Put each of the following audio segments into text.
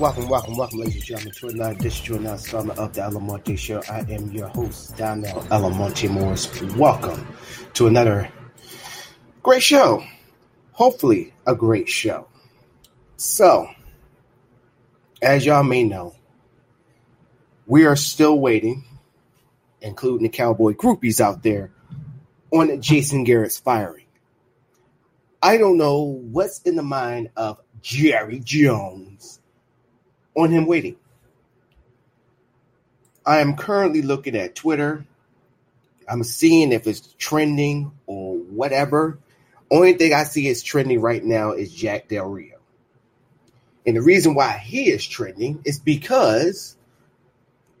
Welcome, welcome, welcome, ladies and gentlemen, to another edition, another of the Almonte Show. I am your host, Donnell Almonte Morris. Welcome to another great show. Hopefully, a great show. So, as y'all may know, we are still waiting, including the cowboy groupies out there, on Jason Garrett's firing. I don't know what's in the mind of Jerry Jones on him waiting. I am currently looking at Twitter. I'm seeing if it's trending or whatever. Only thing I see is trending right now is Jack Del Rio. And the reason why he is trending is because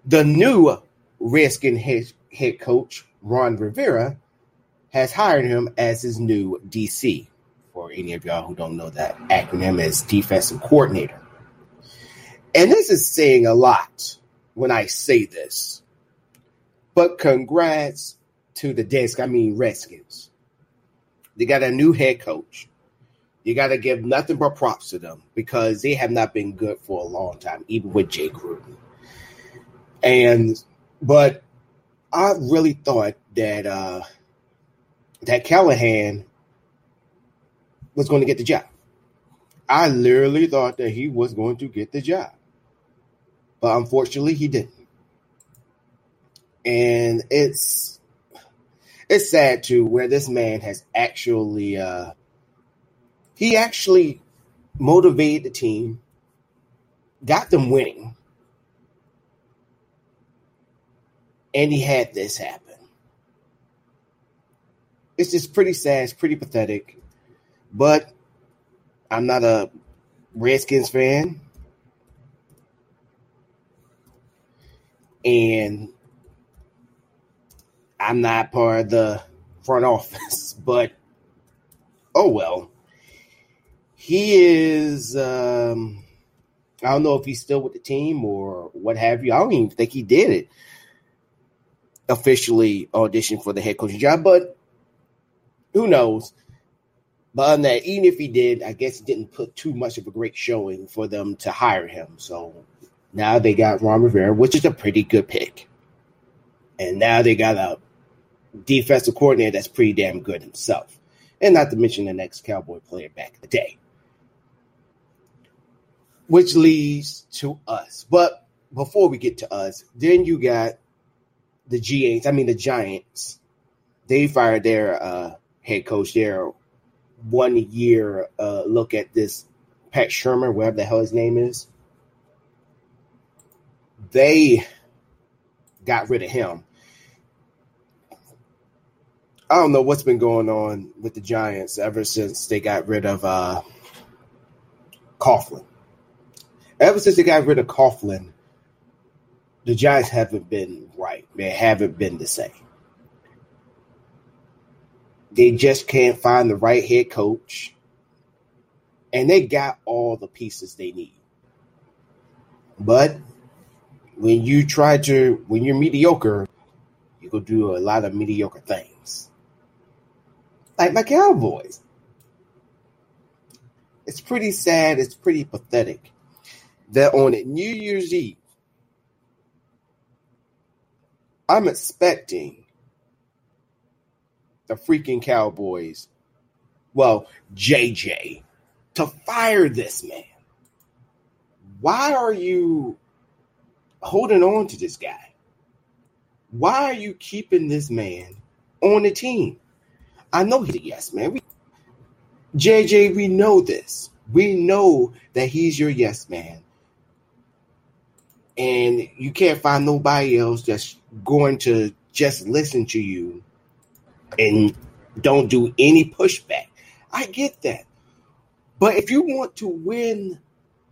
the new Redskin head, head coach, Ron Rivera, has hired him as his new DC. For any of y'all who don't know that acronym is defensive coordinator. And this is saying a lot when I say this. But congrats to the desk, I mean Redskins. They got a new head coach. You got to give nothing but props to them because they have not been good for a long time, even with Jay Gruden. And but I really thought that uh that Callahan was going to get the job. I literally thought that he was going to get the job but unfortunately he didn't. And it's it's sad too where this man has actually uh he actually motivated the team, got them winning, and he had this happen. It's just pretty sad, it's pretty pathetic. But I'm not a Redskins fan. And I'm not part of the front office, but oh well. He is um I don't know if he's still with the team or what have you. I don't even think he did it officially audition for the head coaching job, but who knows? But on that, even if he did, I guess he didn't put too much of a great showing for them to hire him. So now they got Ron Rivera, which is a pretty good pick. And now they got a defensive coordinator that's pretty damn good himself. And not to mention the next Cowboy player back in the day. Which leads to us. But before we get to us, then you got the G8s, I mean the Giants. They fired their uh, head coach, their one year uh, look at this Pat Shurmur, whatever the hell his name is they got rid of him. I don't know what's been going on with the Giants ever since they got rid of uh, Coughlin. Ever since they got rid of Coughlin, the Giants haven't been right. They haven't been the same. They just can't find the right head coach. And they got all the pieces they need. But when you try to when you're mediocre, you go do a lot of mediocre things. Like my Cowboys. It's pretty sad, it's pretty pathetic that on New Year's Eve, I'm expecting the freaking Cowboys, well, JJ, to fire this man. Why are you holding on to this guy? Why are you keeping this man on the team? I know he's a yes man. We, JJ, we know this. We know that he's your yes man. And you can't find nobody else that's going to just listen to you and don't do any pushback. I get that. But if you want to win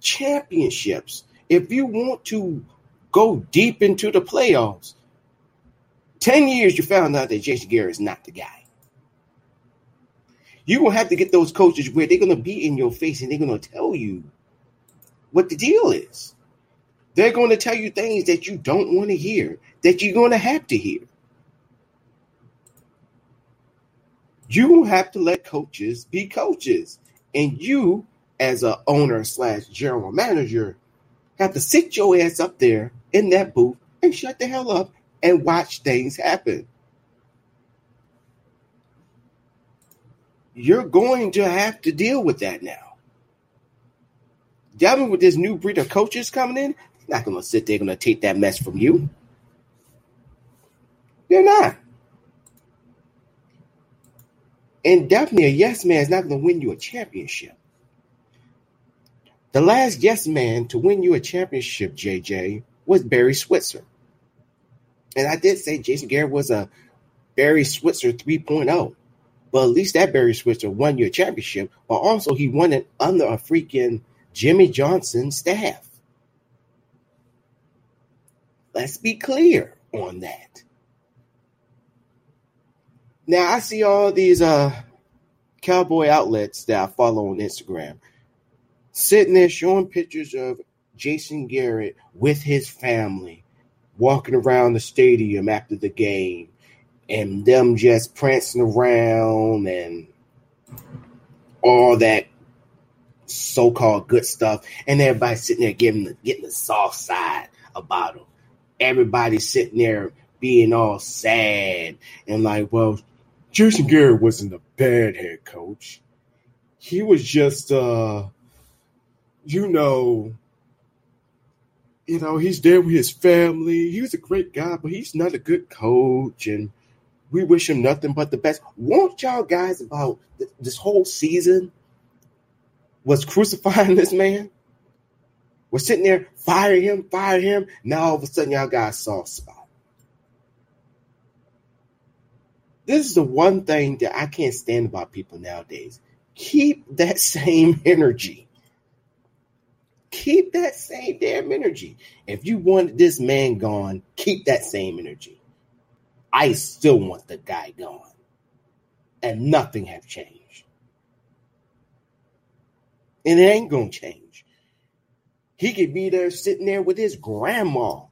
championships, if you want to go deep into the playoffs, 10 years you found out that Jason Garrett is not the guy. You're going to have to get those coaches where they're going to be in your face and they're going to tell you what the deal is. They're going to tell you things that you don't want to hear, that you're going to have to hear. You have to let coaches be coaches. And you, as a owner slash general manager, have to sit your ass up there in that booth and shut the hell up and watch things happen. You're going to have to deal with that now. Devin, with this new breed of coaches coming in, not going to sit there going to take that mess from you. They're not. And definitely a yes man is not going to win you a championship. The last yes man to win you a championship, JJ, was Barry Switzer. And I did say Jason Garrett was a Barry Switzer 3.0. But at least that Barry Switzer won you a championship, but also he won it under a freaking Jimmy Johnson staff. Let's be clear on that. Now I see all these uh cowboy outlets that I follow on Instagram sitting there showing pictures of Jason Garrett with his family walking around the stadium after the game and them just prancing around and all that so-called good stuff and everybody sitting there giving the, getting the soft side about them everybody sitting there being all sad and like well jason garrett wasn't a bad head coach. He was just uh you know, you know, he's there with his family. He was a great guy, but he's not a good coach, and we wish him nothing but the best. Won't y'all guys about th- this whole season was crucifying this man? We're sitting there, fire him, fire him. Now all of a sudden, y'all a soft spot. This is the one thing that I can't stand about people nowadays. Keep that same energy keep that same damn energy. If you want this man gone, keep that same energy. I still want the guy gone. And nothing have changed. And it ain't gonna change. He could be there sitting there with his grandma.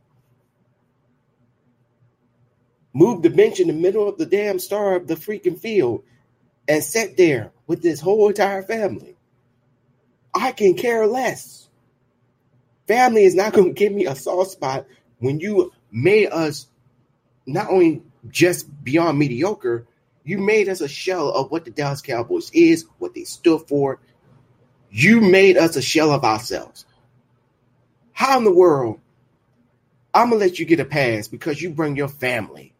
Move the bench in the middle of the damn star of the freaking field and sit there with this whole entire family. I can care less. Family is not going to give me a soft spot when you made us not only just beyond mediocre, you made us a shell of what the Dallas Cowboys is, what they stood for. You made us a shell of ourselves. How in the world I'm gonna let you get a pass because you bring your family.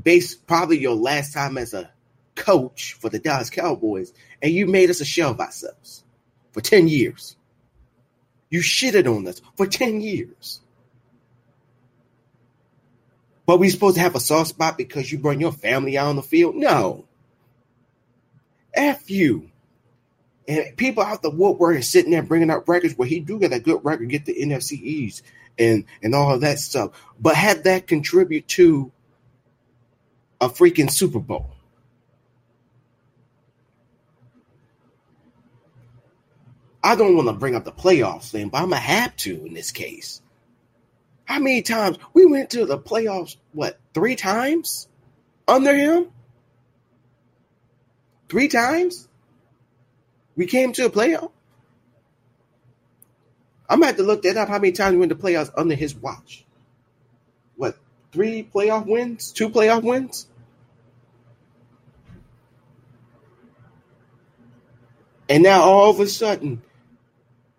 Based probably your last time as a coach for the Dallas Cowboys, and you made us a shell of ourselves for 10 years. You shitted on us for 10 years. But we supposed to have a soft spot because you bring your family out on the field? No. F you. And people out the woodwork are sitting there bringing up records where he do get a good record, get the NFC East and, and all of that stuff. But have that contribute to a freaking Super Bowl. I don't want to bring up the playoffs thing, but I'm gonna have to in this case. How many times we went to the playoffs? What three times under him? Three times we came to a playoff. I'm gonna have to look that up. How many times we went to playoffs under his watch? What three playoff wins? Two playoff wins? And now all of a sudden,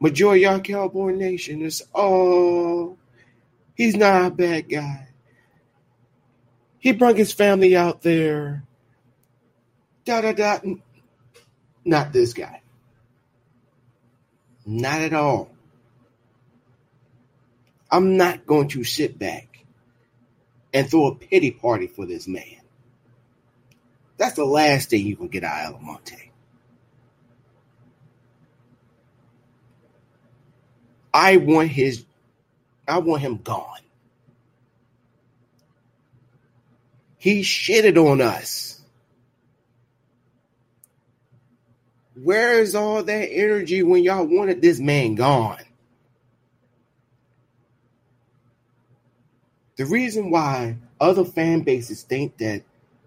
Majority of Cowboy Nation is, oh, he's not a bad guy. He brought his family out there Da da da. Not this guy. Not at all. I'm not going to sit back and throw a pity party for this man. That's the last thing you can get out of Almonte. I want his I want him gone. He shitted on us. Where is all that energy when y'all wanted this man gone? The reason why other fan bases think that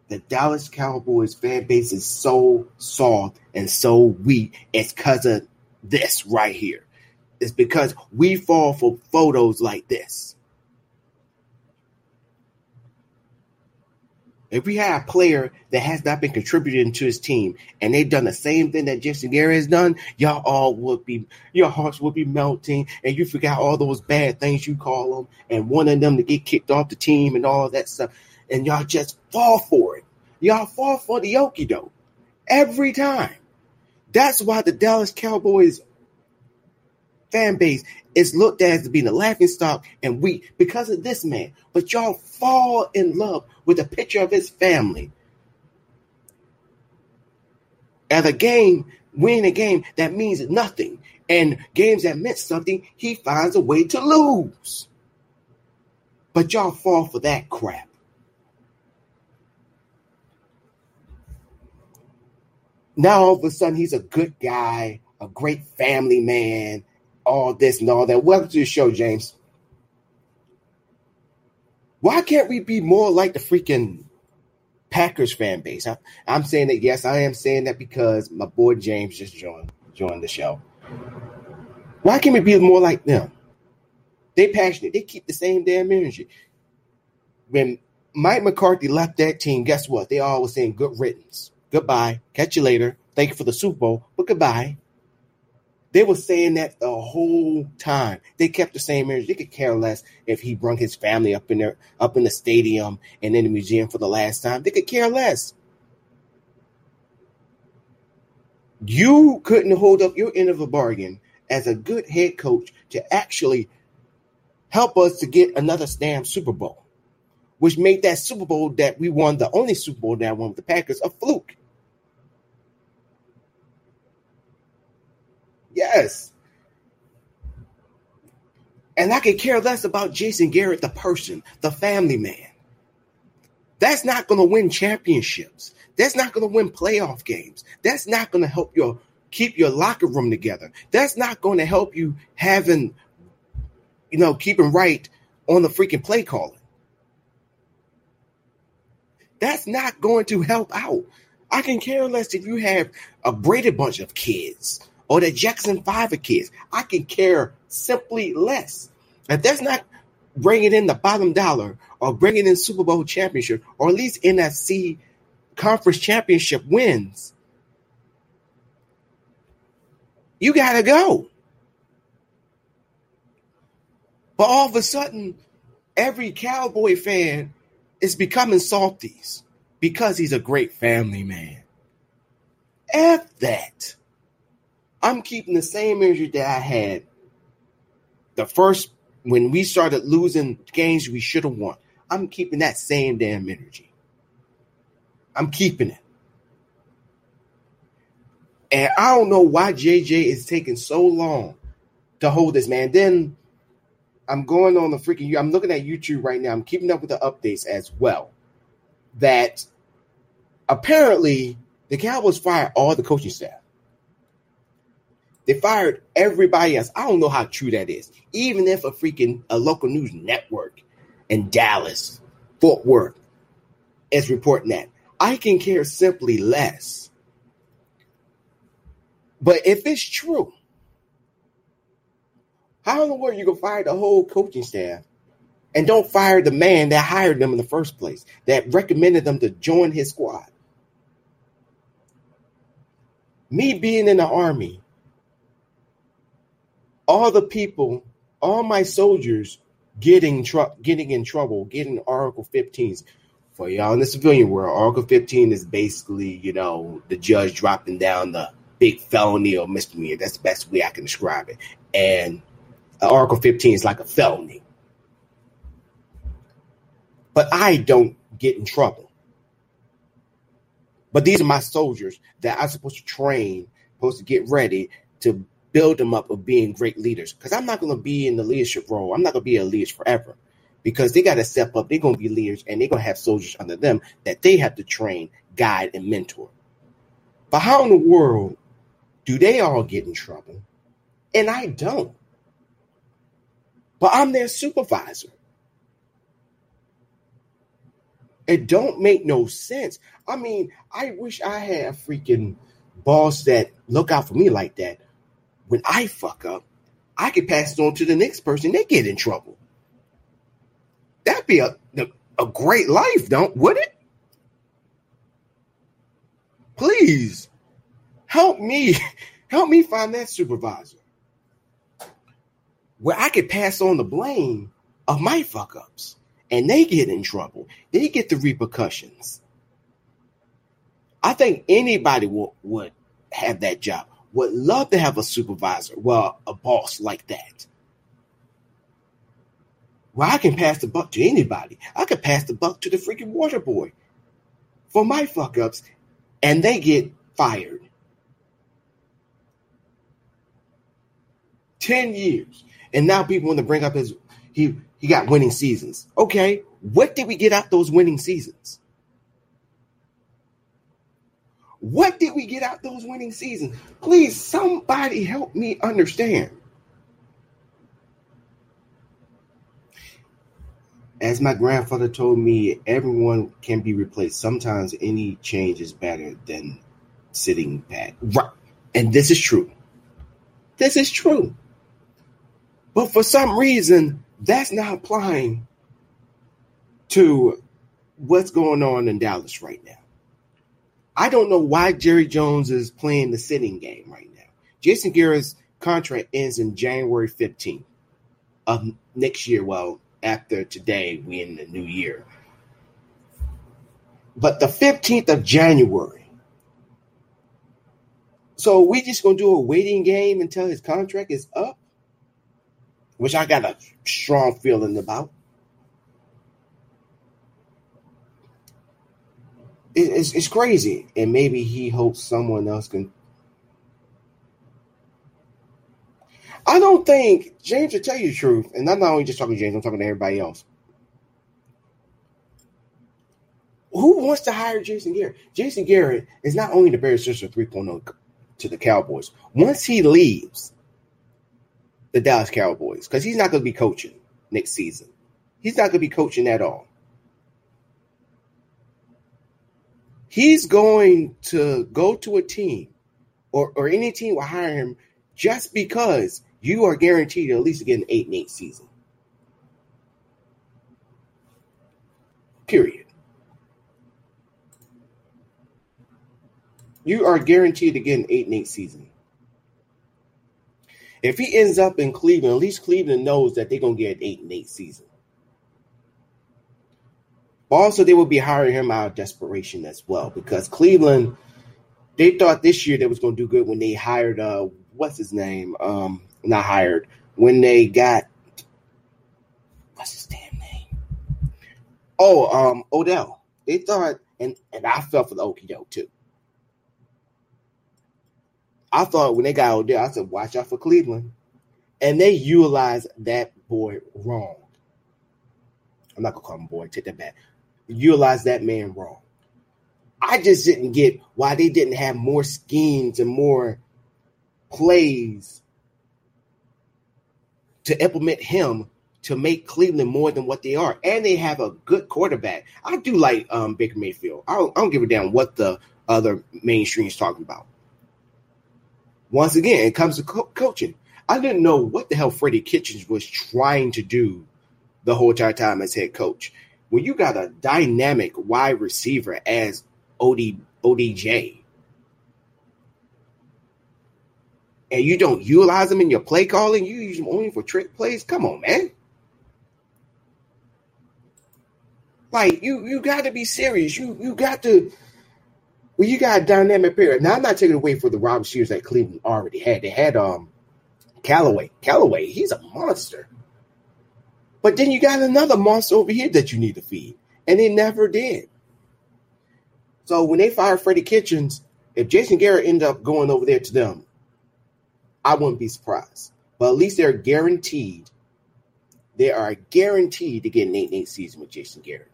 the Dallas Cowboys fan base is so soft and so weak is because of this right here. It's because we fall for photos like this. If we have a player that has not been contributing to his team and they've done the same thing that Jason Garrett has done, y'all all would be, your hearts would be melting and you forgot all those bad things you call them and wanting them to get kicked off the team and all that stuff. And y'all just fall for it. Y'all fall for the okie doke every time. That's why the Dallas Cowboys fan base is looked at as being a laughing stock and weak because of this man. But y'all fall in love with a picture of his family. At a game, winning a game that means nothing, and games that meant something, he finds a way to lose. But y'all fall for that crap. Now all of a sudden he's a good guy, a great family man, all this and all that. Welcome to the show, James. Why can't we be more like the freaking Packers fan base? I, am saying that yes, I am saying that because my boy James just joined joined the show. Why can't we be more like them? They passionate. They keep the same damn energy. When Mike McCarthy left that team, guess what? They all were saying good riddance. Goodbye. Catch you later. Thank you for the Super Bowl, but goodbye. They were saying that the whole time. They kept the same image. They could care less if he brought his family up in there, up in the stadium and in the museum for the last time. They could care less. You couldn't hold up your end of a bargain as a good head coach to actually help us to get another damn Super Bowl, which made that Super Bowl that we won, the only Super Bowl that won with the Packers, a fluke. Yes. And I could care less about Jason Garrett, the person, the family man. That's not going to win championships. That's not going to win playoff games. That's not going to help your keep your locker room together. That's not going to help you having, you know, keeping right on the freaking play calling. That's not going to help out. I can care less if you have a braided bunch of kids or the Jackson Five kids. I can care simply less. If that's not bringing in the bottom dollar or bringing in Super Bowl championship or at least NFC conference championship wins, you got to go. But all of a sudden, every Cowboy fan is becoming salties because he's a great family man. F that. I'm keeping the same energy that I had the first when we started losing games we should have won. I'm keeping that same damn energy. I'm keeping it. And I don't know why JJ is taking so long to hold this man. Then I'm going on the freaking I'm looking at YouTube right now. I'm keeping up with the updates as well. That apparently the Cowboys fired all the coaching staff. They fired everybody else. I don't know how true that is. Even if a freaking a local news network in Dallas, Fort Worth is reporting that, I can care simply less. But if it's true, how in the world are you gonna fire the whole coaching staff and don't fire the man that hired them in the first place, that recommended them to join his squad? Me being in the army, all the people, all my soldiers getting tr- getting in trouble, getting Article 15s for y'all in the civilian world, Article 15 is basically, you know, the judge dropping down the big felony or misdemeanor. That's the best way I can describe it. And Article 15 is like a felony. But I don't get in trouble. But these are my soldiers that I'm supposed to train, supposed to get ready to build them up of being great leaders. Because I'm not going to be in the leadership role. I'm not going to be a leader forever. Because they got to step up. They're going to be leaders and they're going to have soldiers under them that they have to train, guide, and mentor. But how in the world do they all get in trouble? And I don't. But I'm their supervisor. It don't make no sense. I mean, I wish I had a freaking boss that look out for me like that. When I fuck up, I could pass it on to the next person. They get in trouble. That'd be a a great life, don't would it? Please help me, help me find that supervisor where I could pass on the blame of my fuck ups and they get in trouble. They get the repercussions. I think anybody would, would have that job, would love to have a supervisor, well, a boss like that. Well, I can pass the buck to anybody. I could pass the buck to the freaking water boy for my fuck ups, and they get fired. 10 years. And now people want to bring up his he he got winning seasons. Okay, what did we get out those winning seasons? What did we get out those winning seasons? Please, somebody help me understand. As my grandfather told me, everyone can be replaced. Sometimes any change is better than sitting back. Right. And this is true. This is true. But for some reason, that's not applying to what's going on in Dallas right now. I don't know why Jerry Jones is playing the sitting game right now. Jason Garrett's contract ends in January 15th of next year. Well, after today, we in the new year. But the 15th of January. So we just gonna do a waiting game until his contract is up? which I got a strong feeling about. It's, it's crazy. And maybe he hopes someone else can. I don't think, James, to tell you the truth, and I'm not only just talking to James, I'm talking to everybody else. Who wants to hire Jason Garrett? Jason Garrett is not only the Barry Switzer 3.0 to the Cowboys. Once he leaves, the Dallas Cowboys because he's not going to be coaching next season. He's not going to be coaching at all. He's going to go to a team or, or any team will hire him just because you are guaranteed to at least get an 8 and 8 season. Period. You are guaranteed to get an 8 and 8 season. If he ends up in Cleveland, at least Cleveland knows that they're gonna get an eight and eight season. But also, they will be hiring him out of desperation as well because Cleveland, they thought this year they was gonna do good when they hired uh what's his name? Um, not hired when they got what's his damn name? Oh, um, Odell. They thought, and and I felt for the Okie doke too. I thought when they got Odell, I said, watch out for Cleveland. And they utilized that boy wrong. I'm not gonna call him boy, take that back. Utilize that man wrong. I just didn't get why they didn't have more schemes and more plays to implement him to make Cleveland more than what they are. And they have a good quarterback. I do like um, Baker Mayfield. I don't, I don't give a damn what the other mainstream is talking about. Once again, it comes to co- coaching. I didn't know what the hell Freddie Kitchens was trying to do the whole entire time as head coach. When you got a dynamic wide receiver as OD, ODJ, and you don't utilize them in your play calling, you use them only for trick plays. Come on, man. Like you, you got to be serious. You, you got to. Well, you got a dynamic pair. Now I'm not taking away for the Robert Shears that Cleveland already had. They had um Callaway. Callaway, he's a monster. But then you got another monster over here that you need to feed, and they never did. So when they fired Freddie Kitchens, if Jason Garrett ended up going over there to them, I wouldn't be surprised. But at least they're guaranteed. They are guaranteed to get an 8 8 season with Jason Garrett.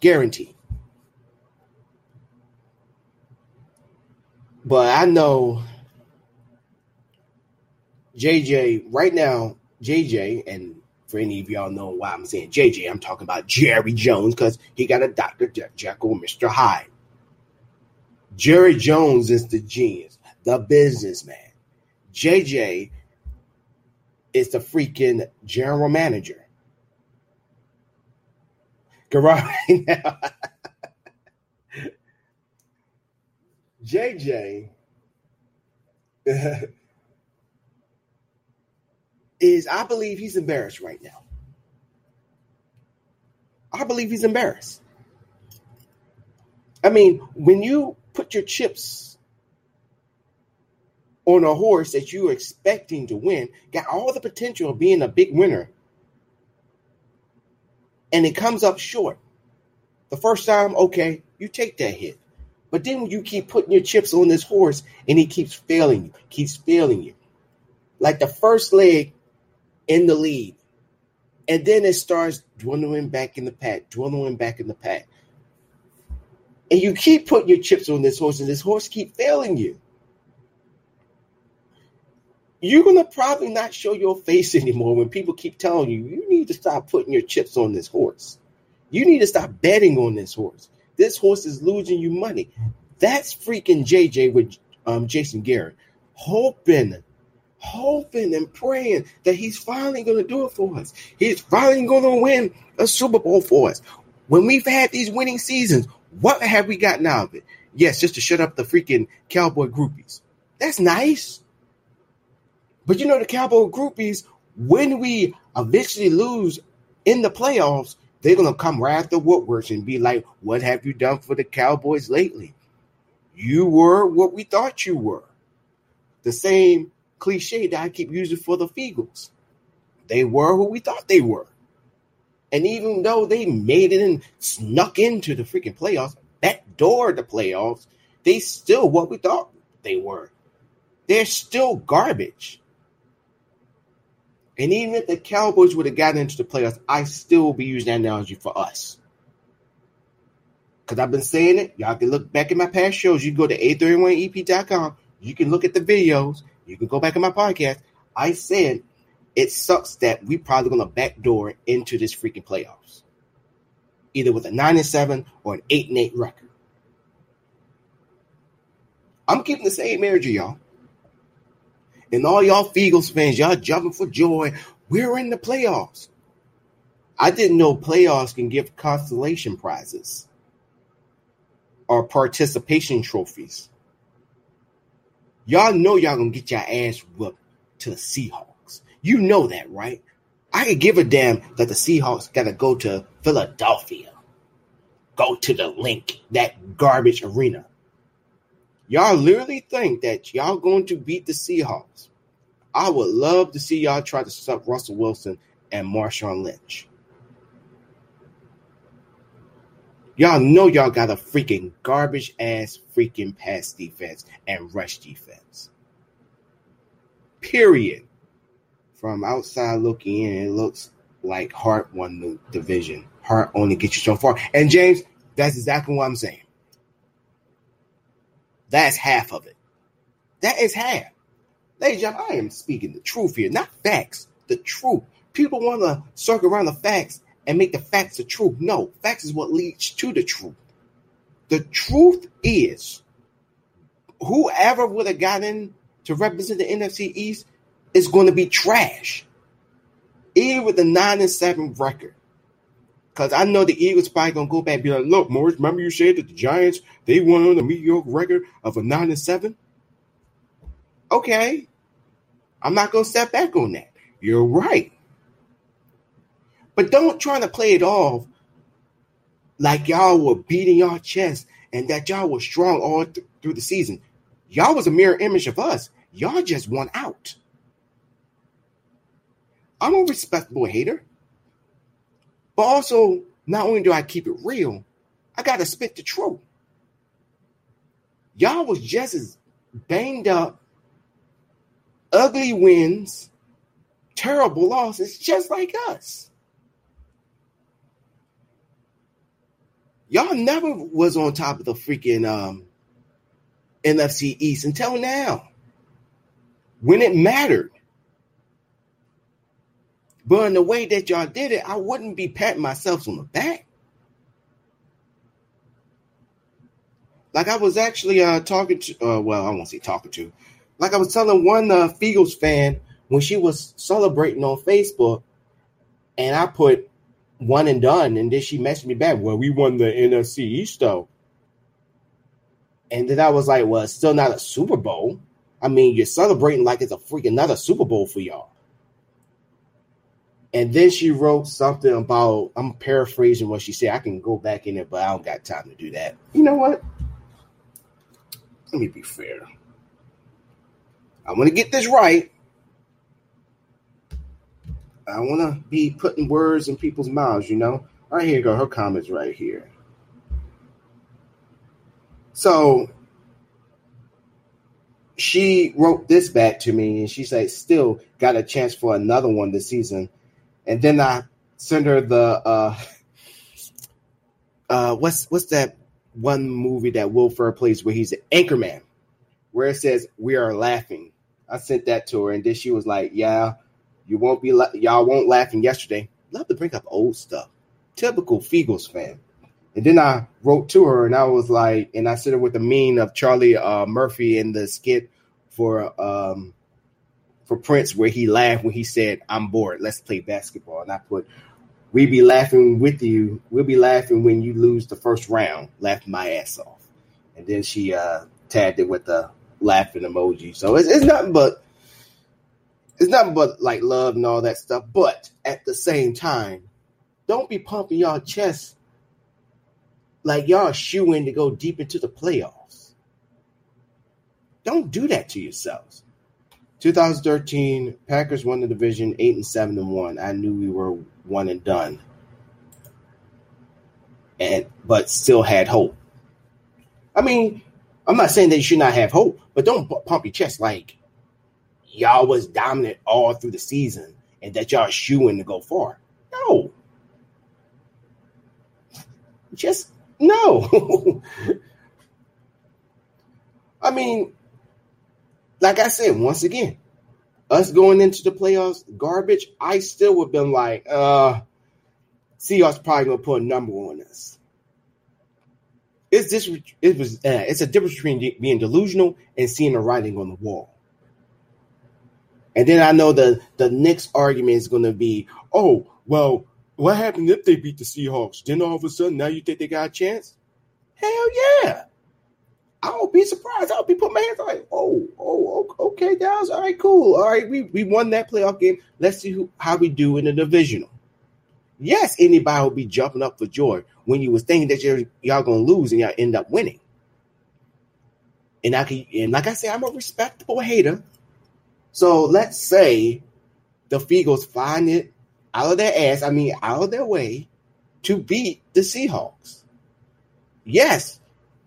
Guaranteed. But I know JJ right now, JJ, and for any of y'all know why I'm saying JJ, I'm talking about Jerry Jones because he got a Dr. Jekyll, Mr. Hyde. Jerry Jones is the genius, the businessman. JJ is the freaking general manager. Right now, JJ is, I believe he's embarrassed right now. I believe he's embarrassed. I mean, when you put your chips on a horse that you're expecting to win, got all the potential of being a big winner, and it comes up short. The first time, okay, you take that hit. But then you keep putting your chips on this horse and he keeps failing you, keeps failing you. Like the first leg in the lead. And then it starts dwindling back in the pack, dwindling back in the pack. And you keep putting your chips on this horse, and this horse keep failing you. You're gonna probably not show your face anymore when people keep telling you you need to stop putting your chips on this horse. You need to stop betting on this horse. This horse is losing you money. That's freaking JJ with um, Jason Garrett, hoping hoping and praying that he's finally going to do it for us. He's finally going to win a Super Bowl for us. When we've had these winning seasons, what have we gotten out of it? Yes, just to shut up the freaking cowboy groupies. That's nice. But you know, the cowboy groupies, when we eventually lose in the playoffs, they're going to come right after Woodworks and be like, What have you done for the Cowboys lately? You were what we thought you were. The same cliche that I keep using for the Feagles. They were who we thought they were. And even though they made it and snuck into the freaking playoffs, backdoor the playoffs, they still what we thought they were. They're still garbage. And even if the Cowboys would have gotten into the playoffs, I still be using that analogy for us. Because I've been saying it. Y'all can look back at my past shows. You go to a31ep.com. You can look at the videos. You can go back in my podcast. I said it sucks that we probably gonna backdoor into this freaking playoffs. Either with a nine and seven or an eight and eight record. I'm keeping the same energy, y'all. And all y'all Feagles fans, y'all jumping for joy. We're in the playoffs. I didn't know playoffs can give consolation prizes or participation trophies. Y'all know y'all gonna get your ass whooped to the Seahawks. You know that, right? I could give a damn that the Seahawks gotta go to Philadelphia. Go to the Linc, that garbage arena. Y'all literally think that y'all going to beat the Seahawks. I would love to see y'all try to stop Russell Wilson and Marshawn Lynch. Y'all know y'all got a freaking garbage ass freaking pass defense and rush defense. Period. From outside looking in, it looks like Heart won the division. Heart only gets you so far. And James, that's exactly what I'm saying. That's half of it. That is half. Ladies and gentlemen, I am speaking the truth here, not facts. The truth. People want to circle around the facts and make the facts the truth. No, facts is what leads to the truth. The truth is, whoever would have gotten to represent the NFC East is going to be trash, even with the nine and seven record. Because I know the Eagles probably gonna go back and be like, "Look, Morris, remember you said that the Giants they won on a mediocre record of a nine and seven? Okay, I'm not gonna step back on that. You're right. But don't try to play it off like y'all were beating y'all chest and that y'all were strong all th- through the season. Y'all was a mirror image of us. Y'all just won out. I'm a respectable hater. But also, not only do I keep it real, I got to spit the truth. Y'all was just as banged up, ugly wins, terrible losses, just like us. Y'all never was on top of the freaking um, NFC East until now, when it mattered. But in the way that y'all did it, I wouldn't be patting myself on the back. Like I was actually uh, talking to, uh, well, I won't say talking to, like I was telling one uh, Feagles fan when she was celebrating on Facebook, and I put one and done, and then she messaged me back. Well, we won the NFC East though, and then I was like, well, it's still not a Super Bowl. I mean, you're celebrating like it's a freaking another Super Bowl for y'all. And then she wrote something about, I'm paraphrasing what she said. I can go back in it, but I don't got time to do that. You know what? Let me be fair. I want to get this right. I want to be putting words in people's mouths, you know? All right, here you go. Her comments right here. So she wrote this back to me and she said, still got a chance for another one this season. And then I sent her the uh uh what's what's that one movie that Will Ferrell plays where he's an anchorman, where it says we are laughing. I sent that to her, and then she was like, "Yeah, you won't be la- y'all won't laughing yesterday." Love to bring up old stuff. Typical Feagles fan. And then I wrote to her, and I was like, and I sent her with the meme of Charlie uh, Murphy in the skit for um for Prince, where he laughed when he said, "I'm bored. Let's play basketball." And I put, we be laughing with you. We'll be laughing when you lose the first round. Laughing my ass off. And then she uh, tagged it with the laughing emoji. So it's, it's nothing but it's nothing but like love and all that stuff. But at the same time, don't be pumping y'all chest like y'all shooing to go deep into the playoffs. Don't do that to yourselves. 2013, Packers won the division eight and seven and one. I knew we were one and done, and but still had hope. I mean, I'm not saying that you should not have hope, but don't pump your chest like y'all was dominant all through the season and that y'all shooing to go far. No, just no. I mean, like I said, once again, us going into the playoffs, garbage, I still would have been like, uh, Seahawks probably gonna put a number on us. It's this. It was. Uh, it's a difference between being delusional and seeing the writing on the wall. And then I know the the next argument is going to be, oh well, what happened if they beat the Seahawks? Then all of a sudden, now you think they got a chance? Hell yeah! I won't be surprised. I'll be putting my hands like, oh, oh, okay, Dallas. All right, cool. All right, we, we won that playoff game. Let's see who, how we do in the divisional. Yes, anybody will be jumping up for joy when you was thinking that you're, y'all gonna lose and y'all end up winning. And I can, and like I said, I'm a respectable hater. So let's say the Eagles find it out of their ass, I mean out of their way, to beat the Seahawks. Yes,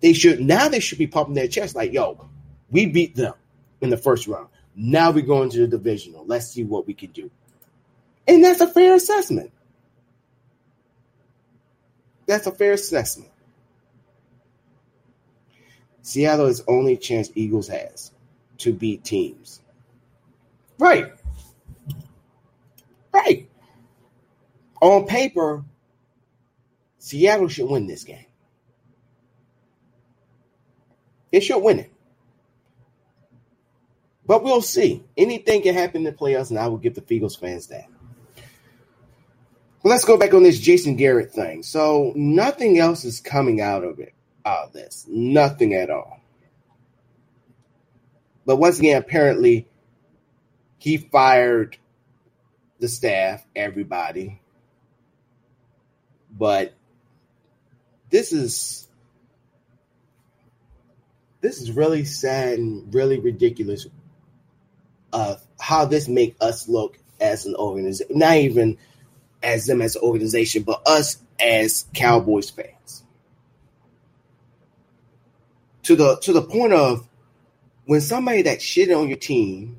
they should now they should be pumping their chest like, yo, we beat them in the first round. Now we go into the divisional. Let's see what we can do. And that's a fair assessment. That's a fair assessment. Seattle is only chance Eagles has to beat teams. Right. Right. On paper, Seattle should win this game. They should win it. But we'll see. Anything can happen in the playoffs, and I will give the Eagles fans that. Let's go back on this Jason Garrett thing. So nothing else is coming out of it, out of this. Nothing at all. But once again, apparently, he fired the staff, everybody. But this is this is really sad and really ridiculous of how this make us look as an organization. Not even as them as an organization, but us as Cowboys fans. To the to the point of when somebody that shit on your team,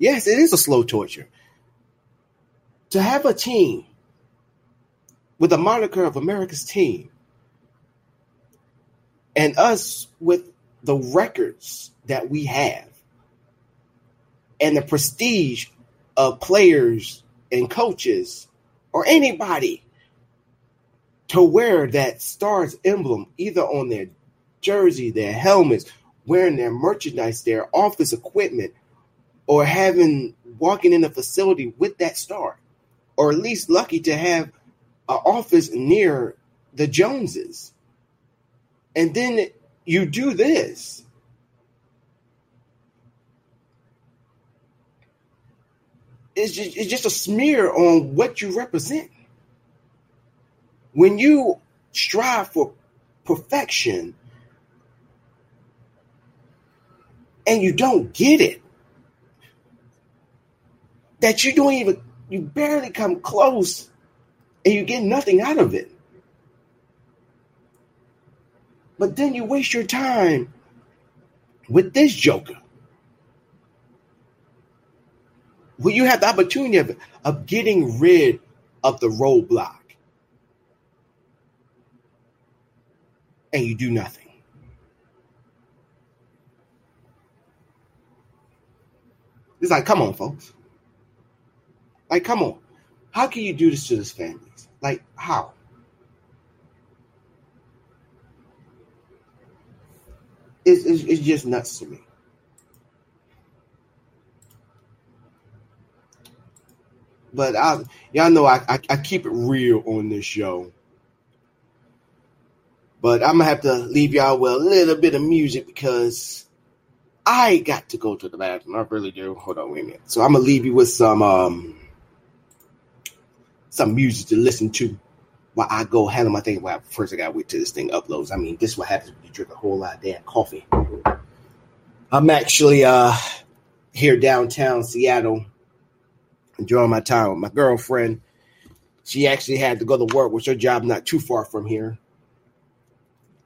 yes, it is a slow torture. To have a team with the moniker of America's team and us with the records that we have and the prestige of players and coaches or anybody to wear that stars emblem either on their jersey, their helmets, wearing their merchandise, their office equipment, or having walking in a facility with that star, or at least lucky to have an office near the Joneses. And then you do this. It's just, it's just a smear on what you represent. When you strive for perfection and you don't get it, that you don't even, you barely come close and you get nothing out of it. But then you waste your time with this joker. Well, you have the opportunity of, of getting rid of the roadblock. And you do nothing. It's like, come on, folks. Like, come on. How can you do this to this families? Like, how? It's, it's, it's just nuts to me. But I, y'all know I, I, I keep it real on this show. But I'm gonna have to leave y'all with a little bit of music because I got to go to the bathroom. I really do. Hold on, wait a minute. So I'm gonna leave you with some um some music to listen to while I go handle my thing. Well, first I gotta wait till this thing uploads. I mean, this is what happens when you drink a whole lot of damn coffee. I'm actually uh here downtown Seattle enjoying my time with my girlfriend. She actually had to go to work, which her job not too far from here.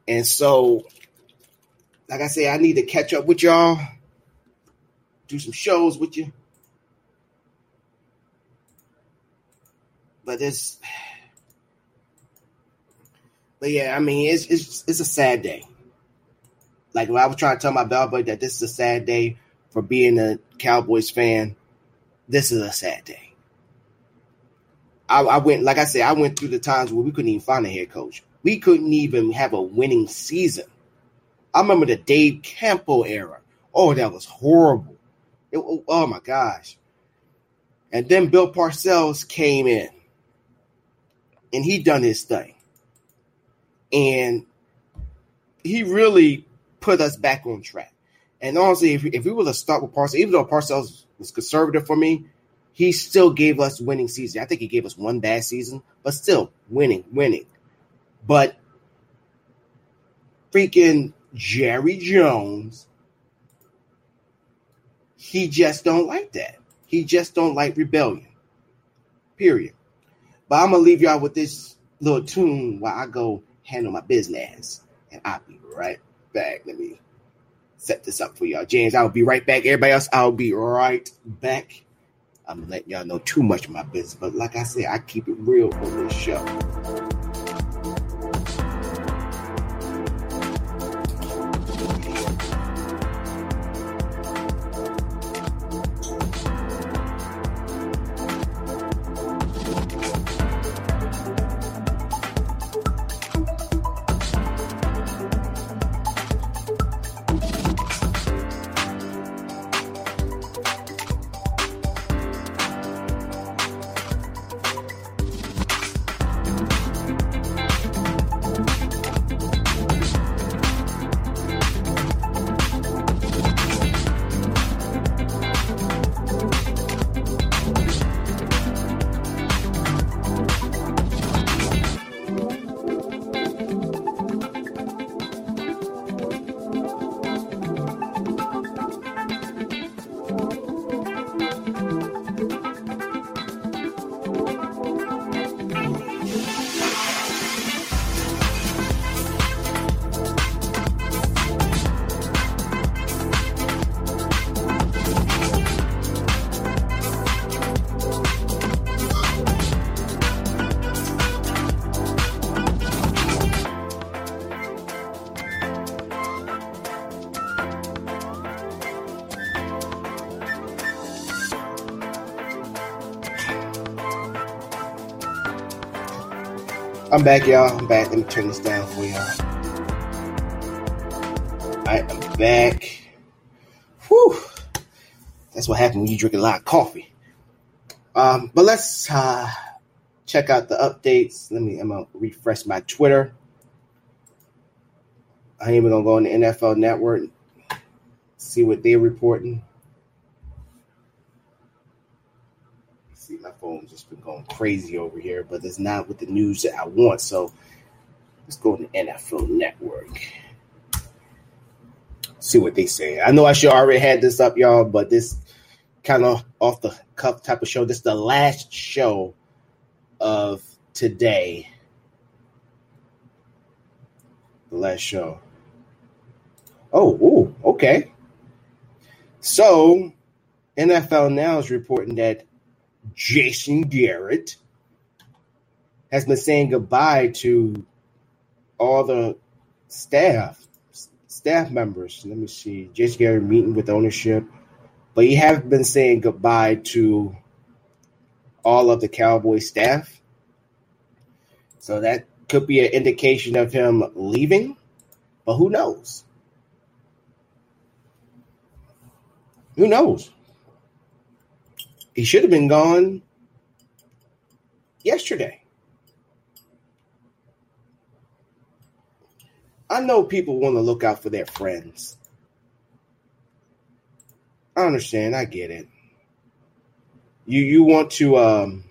And so, like I say, I need to catch up with y'all, do some shows with you. But it's, but yeah, I mean, it's it's it's a sad day. Like when I was trying to tell my bellboy that this is a sad day for being a Cowboys fan, this is a sad day. I, I went, like I said, I went through the times where we couldn't even find a head coach. We couldn't even have a winning season. I remember the Dave Campo era. Oh, that was horrible. It, oh, oh my gosh. And then Bill Parcells came in and he done his thing. And he really put us back on track. And honestly, if, if we were to start with Parcells, even though Parcells was conservative for me, he still gave us winning season. I think he gave us one bad season, but still winning, winning. But freaking Jerry Jones, he just don't like that. He just don't like rebellion. Period. But I'm gonna leave y'all with this little tune while I go handle my business. And I'll be right back. Let me set this up for y'all. James, I'll be right back. Everybody else, I'll be right back. I'm letting y'all know too much of my business, but like I said, I keep it real on this show. I'm back, y'all. I'm back. Let me turn this down for y'all. I am back. Whew. That's what happens when you drink a lot of coffee. Um, but let's uh, check out the updates. Let me. I'm gonna refresh my Twitter. I ain't even gonna go on the NFL Network, and see what they're reporting. My phone's just been going crazy over here, but it's not with the news that I want. So let's go to NFL Network. See what they say. I know I should already had this up, y'all, but this kind of off the cuff type of show. This is the last show of today. The last show. Oh, ooh, okay. So, NFL Now is reporting that Jason Garrett has been saying goodbye to all the staff, staff members. Let me see. Jason Garrett meeting with ownership, but he have been saying goodbye to all of the Cowboy staff. So that could be an indication of him leaving, but who knows? Who knows? He should have been gone yesterday. I know people want to look out for their friends. I understand. I get it. You you want to um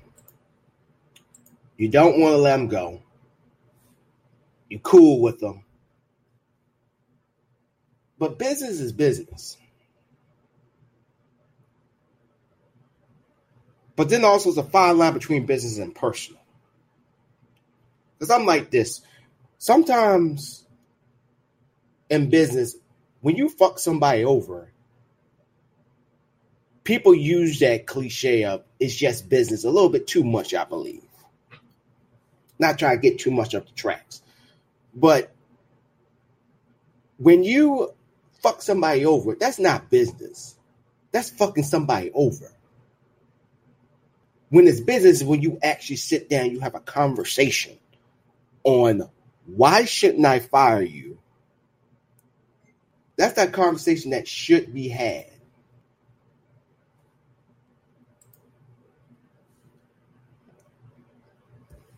you don't want to let them go. You're cool with them. But business is business. But then also it's a fine line between business and personal. Because I'm like this. Sometimes in business, when you fuck somebody over, people use that cliche of it's just business a little bit too much, I believe. Not trying to get too much up the tracks. But when you fuck somebody over, that's not business. That's fucking somebody over. When it's business, when you actually sit down, you have a conversation on why shouldn't I fire you? That's that conversation that should be had.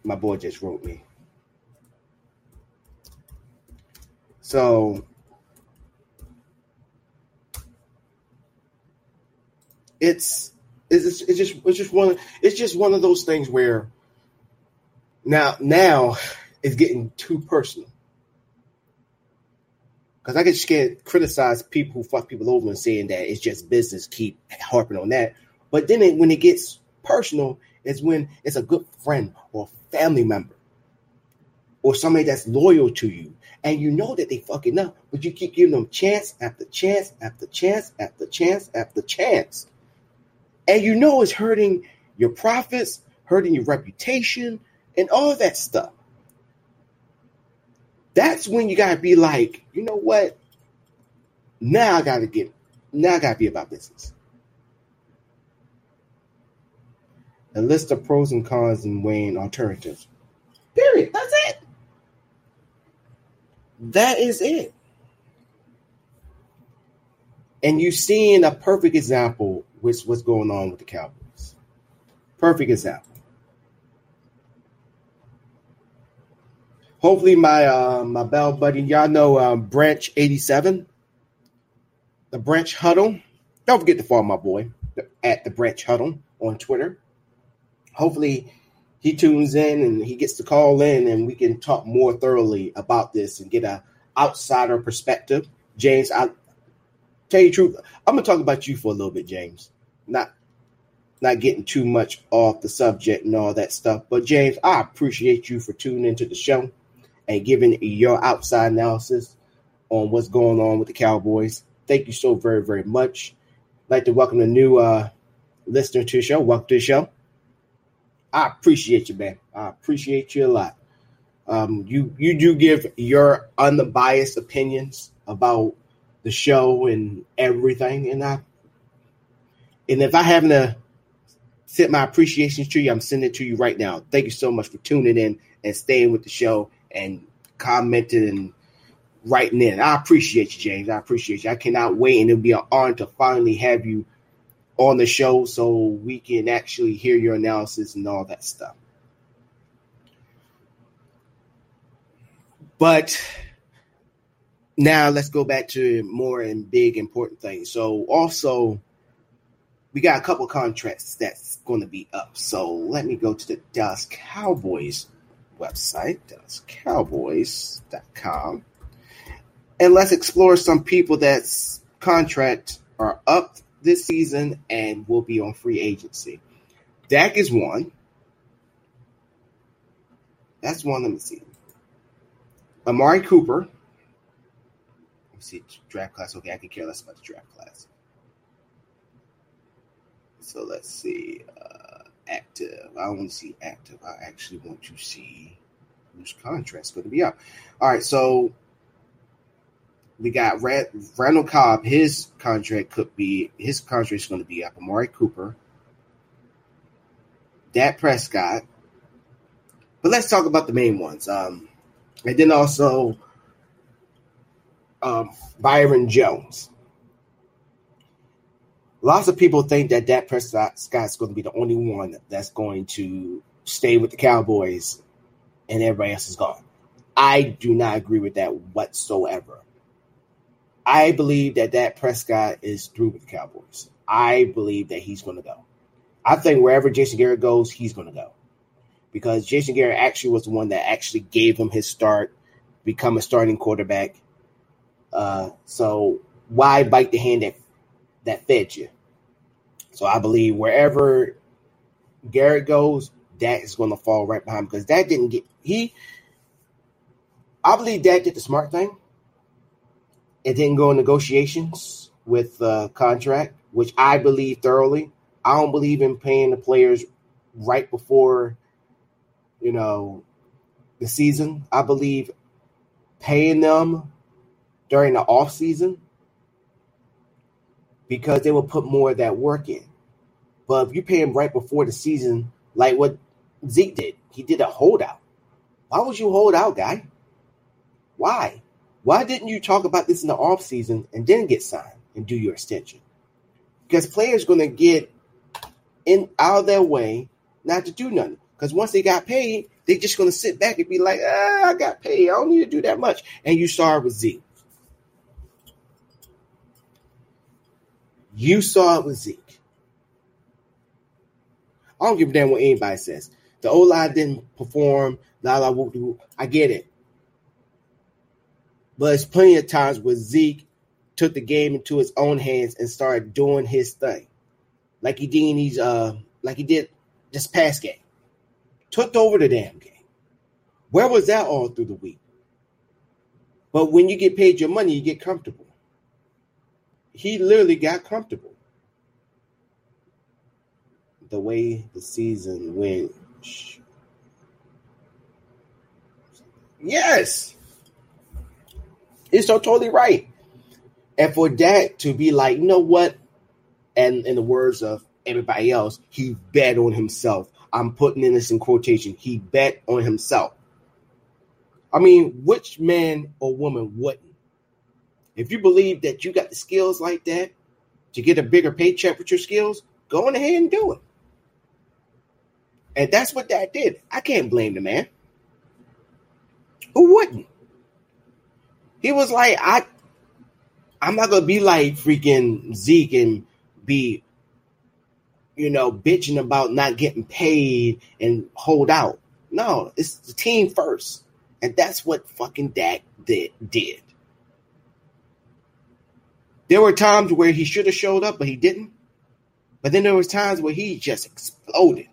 My boy just wrote me. So it's it's just, it's just it's just one it's just one of those things where now now it's getting too personal. Because I get scared criticize people who fuck people over and saying that it's just business. Keep harping on that, but then it, when it gets personal, is when it's a good friend or family member or somebody that's loyal to you, and you know that they fucking up, but you keep giving them chance after chance after chance after chance after chance and you know it's hurting your profits, hurting your reputation, and all that stuff. That's when you gotta be like, you know what? Now I gotta get, now I gotta be about business. A list of pros and cons and weighing alternatives. Period. That's it. That is it. And you're seeing a perfect example with what's going on with the Cowboys. Perfect example. Hopefully, my uh, my bell buddy, y'all know um, Branch eighty seven, the Branch Huddle. Don't forget to follow my boy at the Branch Huddle on Twitter. Hopefully, he tunes in and he gets to call in, and we can talk more thoroughly about this and get a outsider perspective. James, I tell you the truth, I'm gonna talk about you for a little bit, James not not getting too much off the subject and all that stuff. But James, I appreciate you for tuning into the show and giving your outside analysis on what's going on with the Cowboys. Thank you so very, very much. I'd like to welcome a new uh, listener to the show. Welcome to the show. I appreciate you, man. I appreciate you a lot. Um, you you do give your unbiased opinions about the show and everything, and I and if I happen to uh, sent my appreciation to you. I'm sending it to you right now. Thank you so much for tuning in and staying with the show and commenting and writing in. I appreciate you, James. I appreciate you. I cannot wait, and it'll be an honor to finally have you on the show so we can actually hear your analysis and all that stuff. But now let's go back to more and big important things. So also we got a couple contracts that's going to be up. So let me go to the Dallas Cowboys website, DallasCowboys.com, and let's explore some people that's contract are up this season and will be on free agency. Dak is one. That's one. Let me see. Amari Cooper. Let me see draft class. Okay, I can care less about the draft class. So let's see. Uh, active. I want to see active. I actually want to see whose contract's going to be up. All right, so we got Randall Cobb. His contract could be his contract is going to be up. Amari Cooper, Dak Prescott. But let's talk about the main ones. Um, and then also um, Byron Jones. Lots of people think that Dak Prescott's going to be the only one that's going to stay with the Cowboys and everybody else is gone. I do not agree with that whatsoever. I believe that Dak Prescott is through with the Cowboys. I believe that he's going to go. I think wherever Jason Garrett goes, he's going to go because Jason Garrett actually was the one that actually gave him his start, become a starting quarterback. Uh, so why bite the hand that that fed you? So I believe wherever Garrett goes, Dak is going to fall right behind because that didn't get he. I believe Dak did the smart thing. It didn't go in negotiations with the contract, which I believe thoroughly. I don't believe in paying the players right before, you know, the season. I believe paying them during the off season because they will put more of that work in. But if you pay him right before the season, like what Zeke did, he did a holdout. Why would you hold out, guy? Why? Why didn't you talk about this in the off season and then get signed and do your extension? Because players going to get in out of their way not to do nothing. Because once they got paid, they're just going to sit back and be like, ah, I got paid. I don't need to do that much. And you start with Zeke. You saw it with Zeke. I don't give a damn what anybody says. The O line didn't perform. La la whoop whoop. I get it. But it's plenty of times where Zeke took the game into his own hands and started doing his thing, like he did these, uh, like he did this past game. Took over the damn game. Where was that all through the week? But when you get paid your money, you get comfortable he literally got comfortable. The way the season went. Yes. It's so totally right. And for that to be like, you know what? And in the words of everybody else, he bet on himself. I'm putting in this in quotation. He bet on himself. I mean, which man or woman wouldn't? If you believe that you got the skills like that to get a bigger paycheck with your skills, go on ahead and do it. And that's what that did. I can't blame the man. Who wouldn't? He was like, I I'm not gonna be like freaking Zeke and be, you know, bitching about not getting paid and hold out. No, it's the team first. And that's what fucking Dak did did. There were times where he should have showed up, but he didn't. But then there was times where he just exploded.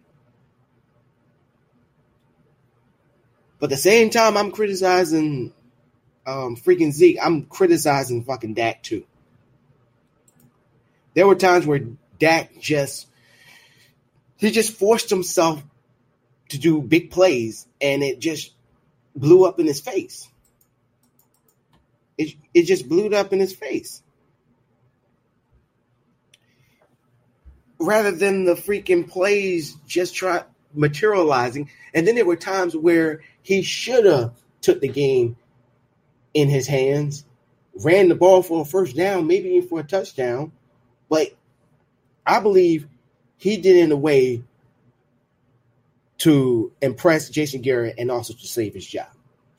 But at the same time, I'm criticizing um, freaking Zeke. I'm criticizing fucking Dak too. There were times where Dak just he just forced himself to do big plays, and it just blew up in his face. It it just blew up in his face. Rather than the freaking plays just try materializing. And then there were times where he should have took the game in his hands, ran the ball for a first down, maybe even for a touchdown. But I believe he did in a way to impress Jason Garrett and also to save his job.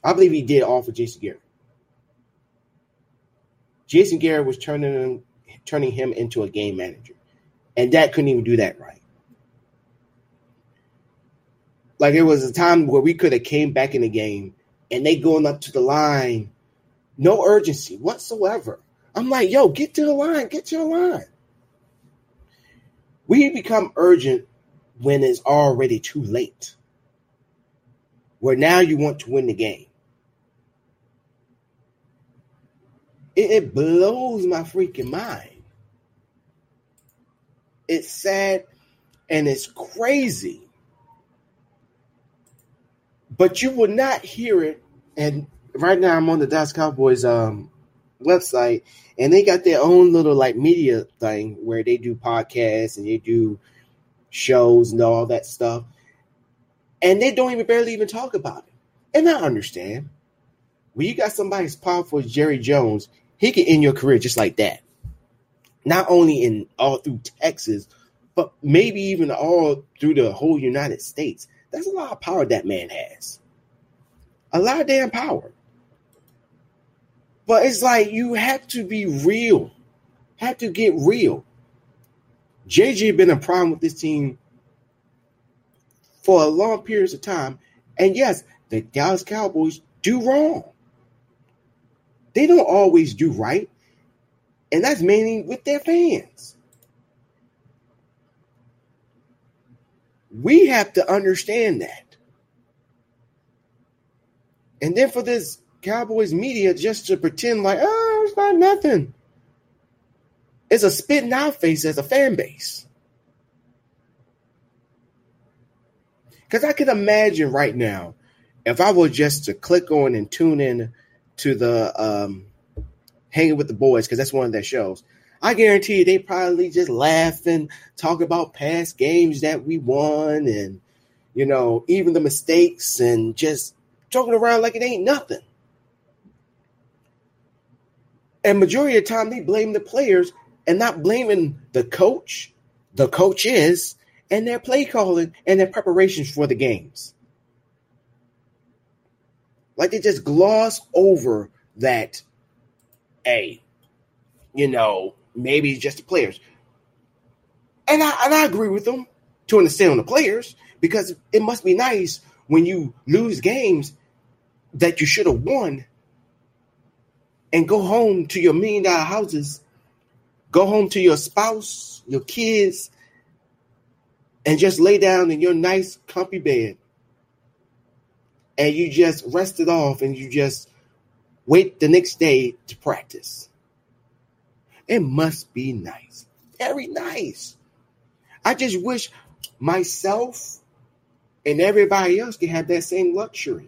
I believe he did all for Jason Garrett. Jason Garrett was turning turning him into a game manager, and Dak couldn't even do that right. Like it was a time where we could have came back in the game, and they going up to the line, no urgency whatsoever. I'm like, yo, get to the line, get to the line. We become urgent when it's already too late. Where now you want to win the game. It, it blows my freaking mind. It's sad and it's crazy. But you will not hear it. And right now I'm on the Dallas Cowboys um, website and they got their own little like media thing where they do podcasts and they do shows and all that stuff. And they don't even barely even talk about it. And I understand. When you got somebody as powerful as Jerry Jones, he can end your career just like that. Not only in all through Texas, but maybe even all through the whole United States. That's a lot of power that man has. A lot of damn power. But it's like you have to be real. Have to get real. JJ been a problem with this team for a long periods of time. And yes, the Dallas Cowboys do wrong. They don't always do right. And that's mainly with their fans. We have to understand that. And then for this Cowboys media just to pretend like, oh, it's not nothing. It's a spit in our face as a fan base. Because I can imagine right now, if I were just to click on and tune in to the um, Hanging with the Boys, because that's one of their shows, I guarantee you they probably just laugh and talk about past games that we won and, you know, even the mistakes and just joking around like it ain't nothing. And majority of the time they blame the players and not blaming the coach, the coaches, and their play calling and their preparations for the games. Like they just gloss over that, hey, you know, maybe it's just the players. And I and I agree with them to understand on the players because it must be nice when you lose games that you should have won and go home to your million dollar houses, go home to your spouse, your kids, and just lay down in your nice, comfy bed. And you just rest it off and you just wait the next day to practice. It must be nice. Very nice. I just wish myself and everybody else could have that same luxury.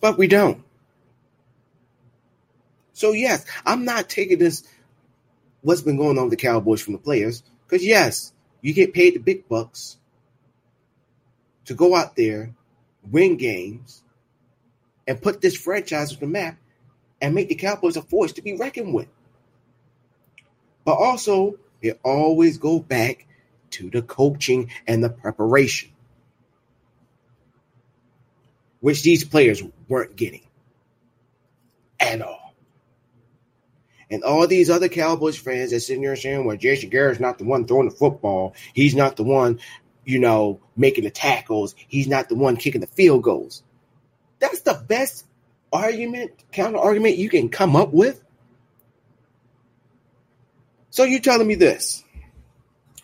But we don't. So, yes, I'm not taking this, what's been going on with the Cowboys from the players, because, yes, you get paid the big bucks to go out there, win games, and put this franchise on the map and make the Cowboys a force to be reckoned with. But also, it always go back to the coaching and the preparation, which these players weren't getting at all. And all these other Cowboys fans that sitting there saying, well, Jason Garrett's not the one throwing the football. He's not the one, you know, making the tackles. He's not the one kicking the field goals. That's the best argument, counter argument you can come up with? So you're telling me this.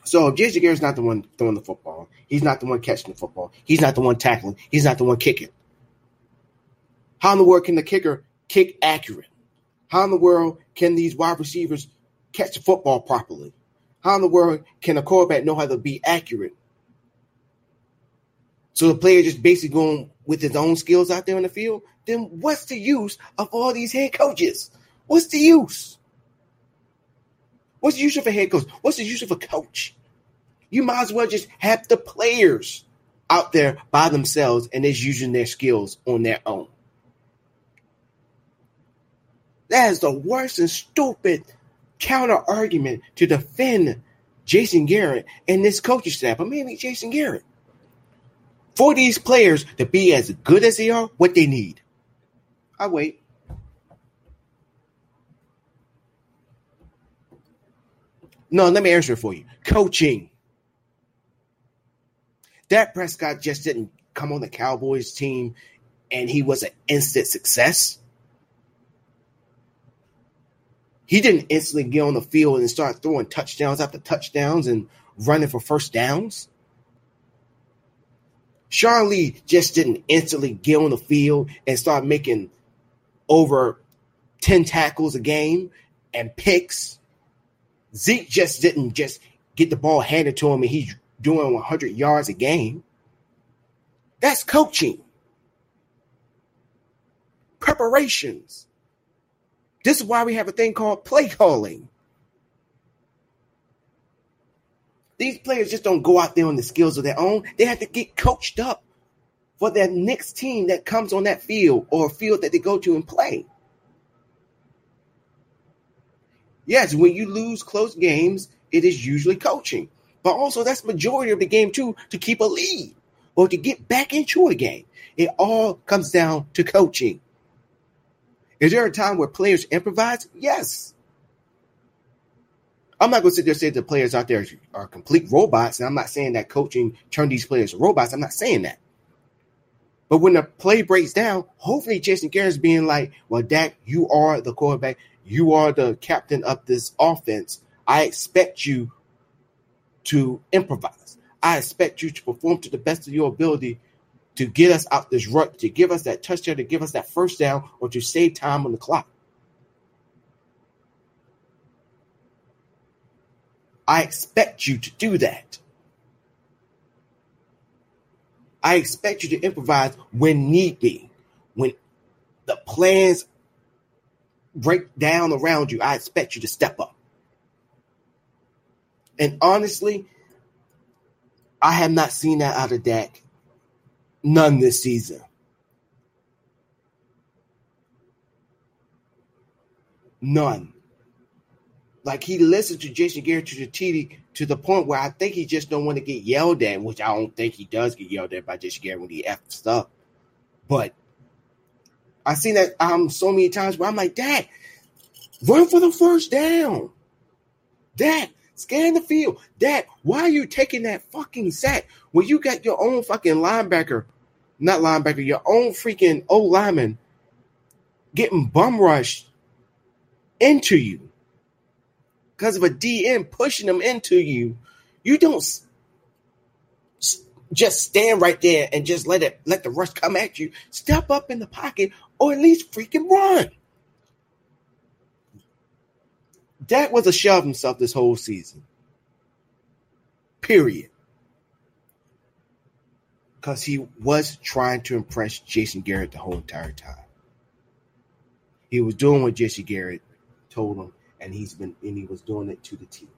So if Jason Garrett's not the one throwing the football, he's not the one catching the football, he's not the one tackling, he's not the one kicking. How in the world can the kicker kick accurate? How in the world can these wide receivers catch the football properly? How in the world can a quarterback know how to be accurate? So the player just basically going with his own skills out there in the field, then what's the use of all these head coaches? What's the use? What's the use of a head coach? What's the use of a coach? You might as well just have the players out there by themselves and is using their skills on their own. That is the worst and stupid counter argument to defend Jason Garrett and this coaching staff, but maybe Jason Garrett. For these players to be as good as they are, what they need. I wait. No, let me answer it for you. Coaching. Dak Prescott just didn't come on the Cowboys team and he was an instant success. He didn't instantly get on the field and start throwing touchdowns after touchdowns and running for first downs. Sean Lee just didn't instantly get on the field and start making over 10 tackles a game and picks. Zeke just didn't just get the ball handed to him and he's doing 100 yards a game. That's coaching. Preparations. This is why we have a thing called play calling. These players just don't go out there on the skills of their own. They have to get coached up for that next team that comes on that field or field that they go to and play. Yes, when you lose close games, it is usually coaching. But also that's majority of the game too to keep a lead or to get back into a game. It all comes down to coaching. Is there a time where players improvise? Yes. I'm not going to sit there and say the players out there are complete robots, and I'm not saying that coaching turned these players to robots. I'm not saying that. But when the play breaks down, hopefully Jason Garrett's being like, well, Dak, you are the quarterback. You are the captain of this offense. I expect you to improvise. I expect you to perform to the best of your ability to get us out this rut, to give us that touchdown, to give us that first down, or to save time on the clock. I expect you to do that. I expect you to improvise when need be. When the plans break down around you, I expect you to step up. And honestly, I have not seen that out of Dak. None this season. None. Like he listened to Jason Garrett to the to the point where I think he just don't want to get yelled at, which I don't think he does get yelled at by Jason Garrett when he f stuff. But I've seen that um so many times where I'm like, Dak, run for the first down. Dak, scan the field. Dak, why are you taking that fucking sack when you got your own fucking linebacker, not linebacker, your own freaking old lineman getting bum rushed into you? Because of a DM pushing them into you, you don't just stand right there and just let it let the rush come at you. Step up in the pocket or at least freaking run. Dak was a shove himself this whole season. Period. Because he was trying to impress Jason Garrett the whole entire time. He was doing what Jason Garrett told him and he's been and he was doing it to the team.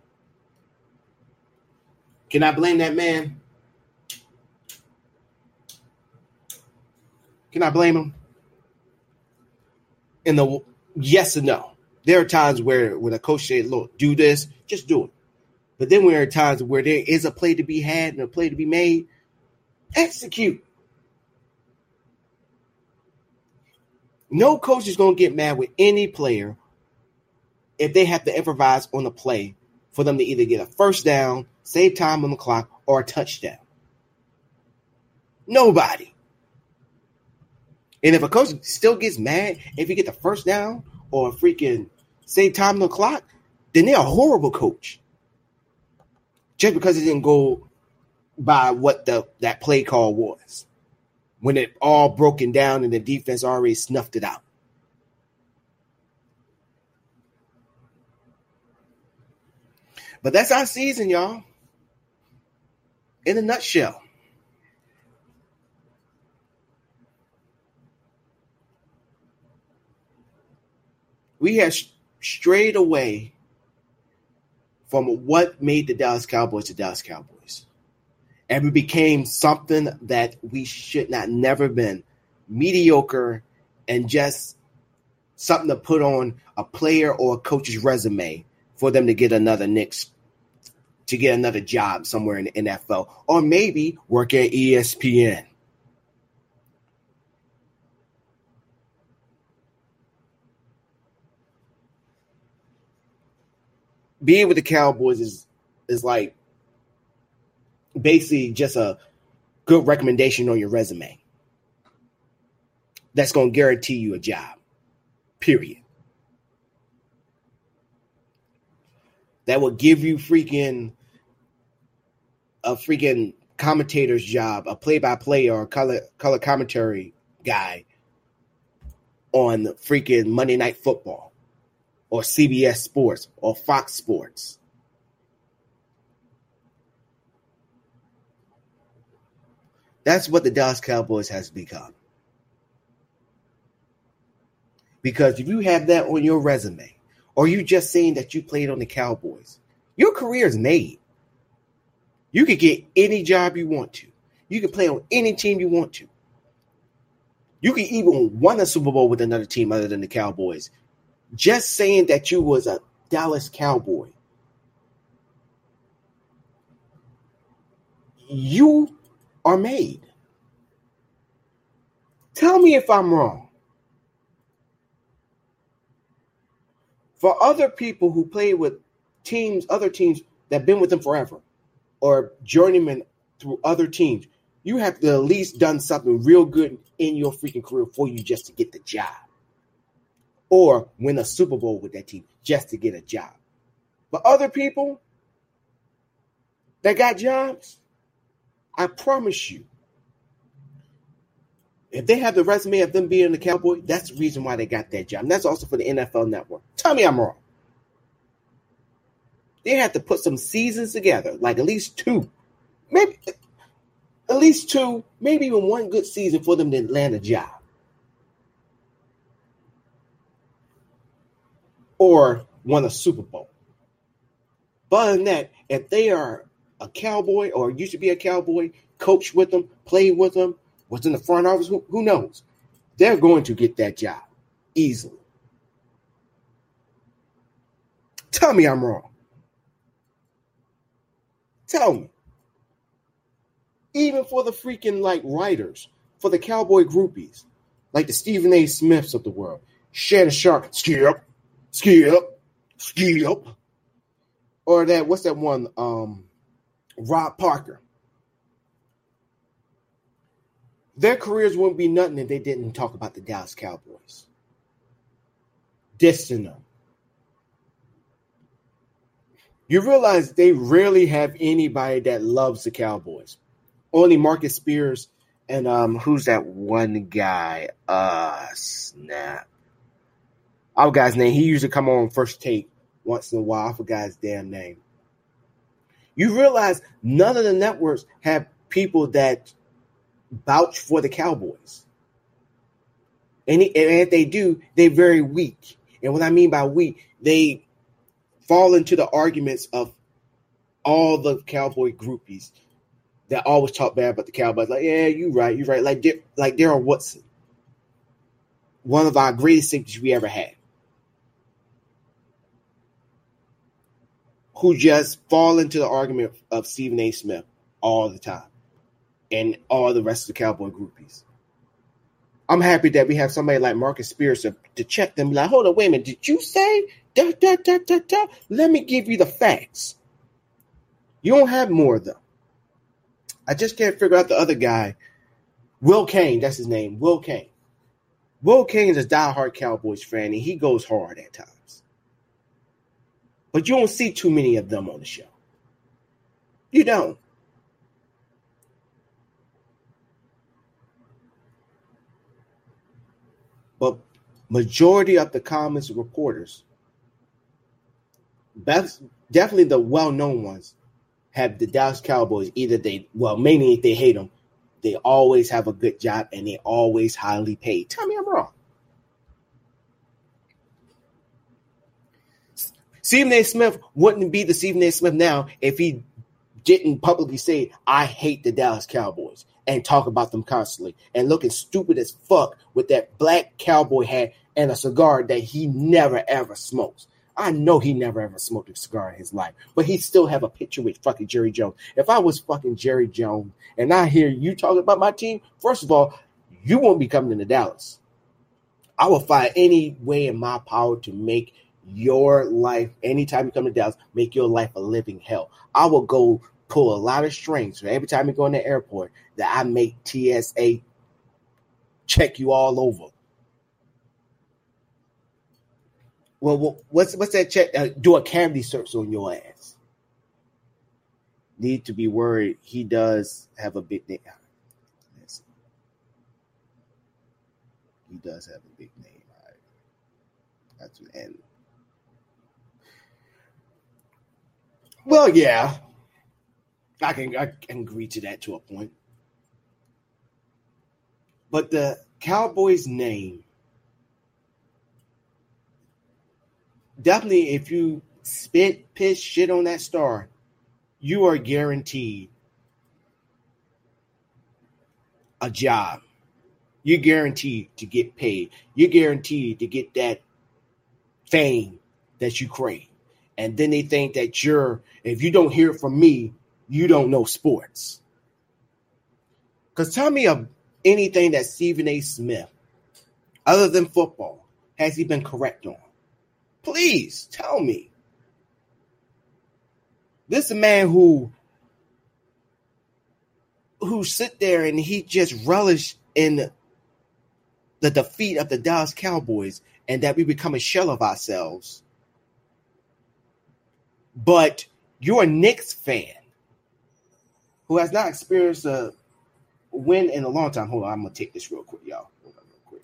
Can I blame that man? Can I blame him? In the yes and no. There are times where when a coach said, "Look, do this," just do it. But then there are times where there is a play to be had and a play to be made. Execute. No coach is going to get mad with any player if they have to improvise on the play for them to either get a first down, save time on the clock, or a touchdown. Nobody. And if a coach still gets mad if you get the first down or freaking save time on the clock, then they're a horrible coach. Just because it didn't go by what the that play call was. When it all broken down and the defense already snuffed it out. But that's our season, y'all. In a nutshell. We have strayed away from what made the Dallas Cowboys the Dallas Cowboys. And we became something that we should not never been mediocre and just something to put on a player or a coach's resume for them to get another Knicks to get another job somewhere in the NFL or maybe work at ESPN. Being with the Cowboys is is like basically just a good recommendation on your resume. That's going to guarantee you a job. Period. That will give you freaking a freaking commentator's job, a play-by-play or color color commentary guy on freaking Monday Night Football or CBS Sports or Fox Sports. That's what the Dallas Cowboys has become. Because if you have that on your resume, or you just saying that you played on the Cowboys, your career is made. You could get any job you want to. You can play on any team you want to. You can even win a Super Bowl with another team other than the Cowboys. Just saying that you was a Dallas Cowboy. You are made. Tell me if I'm wrong. For other people who play with teams, other teams that have been with them forever, or journeyman through other teams, you have to at least done something real good in your freaking career for you just to get the job. Or win a Super Bowl with that team just to get a job. But other people that got jobs, I promise you, if they have the resume of them being a cowboy, that's the reason why they got that job. And that's also for the NFL network. Tell me I'm wrong. They have to put some seasons together, like at least two, maybe at least two, maybe even one good season for them to land a job. Or won a Super Bowl. But other than that, if they are a cowboy or used to be a cowboy, coach with them, play with them, was in the front office, who, who knows? They're going to get that job easily. Tell me I'm wrong. Tell me. Even for the freaking like writers, for the cowboy groupies, like the Stephen A. Smiths of the world, Shannon Sharpe, skip, skip, skip. Or that, what's that one? Um, Rob Parker. Their careers wouldn't be nothing if they didn't talk about the Dallas Cowboys. Dissing them. You realize they rarely have anybody that loves the Cowboys. Only Marcus Spears and um who's that one guy? Uh snap. Our guy's name. He used to come on first take once in a while. I forgot his damn name. You realize none of the networks have people that vouch for the Cowboys. And, and if they do, they're very weak. And what I mean by weak, they fall into the arguments of all the Cowboy groupies that always talk bad about the Cowboys. Like, yeah, you're right, you're right. Like, like Darren Woodson, one of our greatest safeties we ever had, who just fall into the argument of Stephen A. Smith all the time and all the rest of the Cowboy groupies. I'm happy that we have somebody like Marcus Spears to, to check them. Like, hold on, wait a minute. Did you say da, da, da, da, da? Let me give you the facts. You don't have more them. I just can't figure out the other guy. Will Cain, that's his name. Will Cain. Will Cain is a diehard Cowboys fan, and he goes hard at times. But you don't see too many of them on the show. You don't. But majority of the comments reporters, definitely the well-known ones, have the Dallas Cowboys. Either they, well, mainly if they hate them, they always have a good job and they always highly paid. Tell me I'm wrong. Stephen A. Smith wouldn't be the Stephen A. Smith now if he didn't publicly say, I hate the Dallas Cowboys and talk about them constantly and looking stupid as fuck with that black cowboy hat and a cigar that he never ever smokes. I know he never ever smoked a cigar in his life, but he still have a picture with fucking Jerry Jones. If I was fucking Jerry Jones and I hear you talking about my team, first of all, you won't be coming to Dallas. I will find any way in my power to make your life, anytime you come to Dallas, make your life a living hell. I will go pull a lot of strings. So every time you go in the airport, that I make TSA check you all over. Well, what's what's that check? Uh, do a cavity search on your ass. Need to be worried. He does have a big name. He does have a big name. Right? That's an end. Well, yeah, I can I can agree to that to a point. But the Cowboys name definitely if you spit, piss, shit on that star, you are guaranteed a job. You're guaranteed to get paid. You're guaranteed to get that fame that you crave. And then they think that you're, if you don't hear from me, you don't know sports. Because tell me of anything that Stephen A. Smith, other than football, has he been correct on? Please tell me. This is a man who who sit there and he just relish in the defeat of the Dallas Cowboys and that we become a shell of ourselves. But you're a Knicks fan who has not experienced a win in a long time. Hold on, I'm gonna take this real quick, y'all. Hold on, real quick.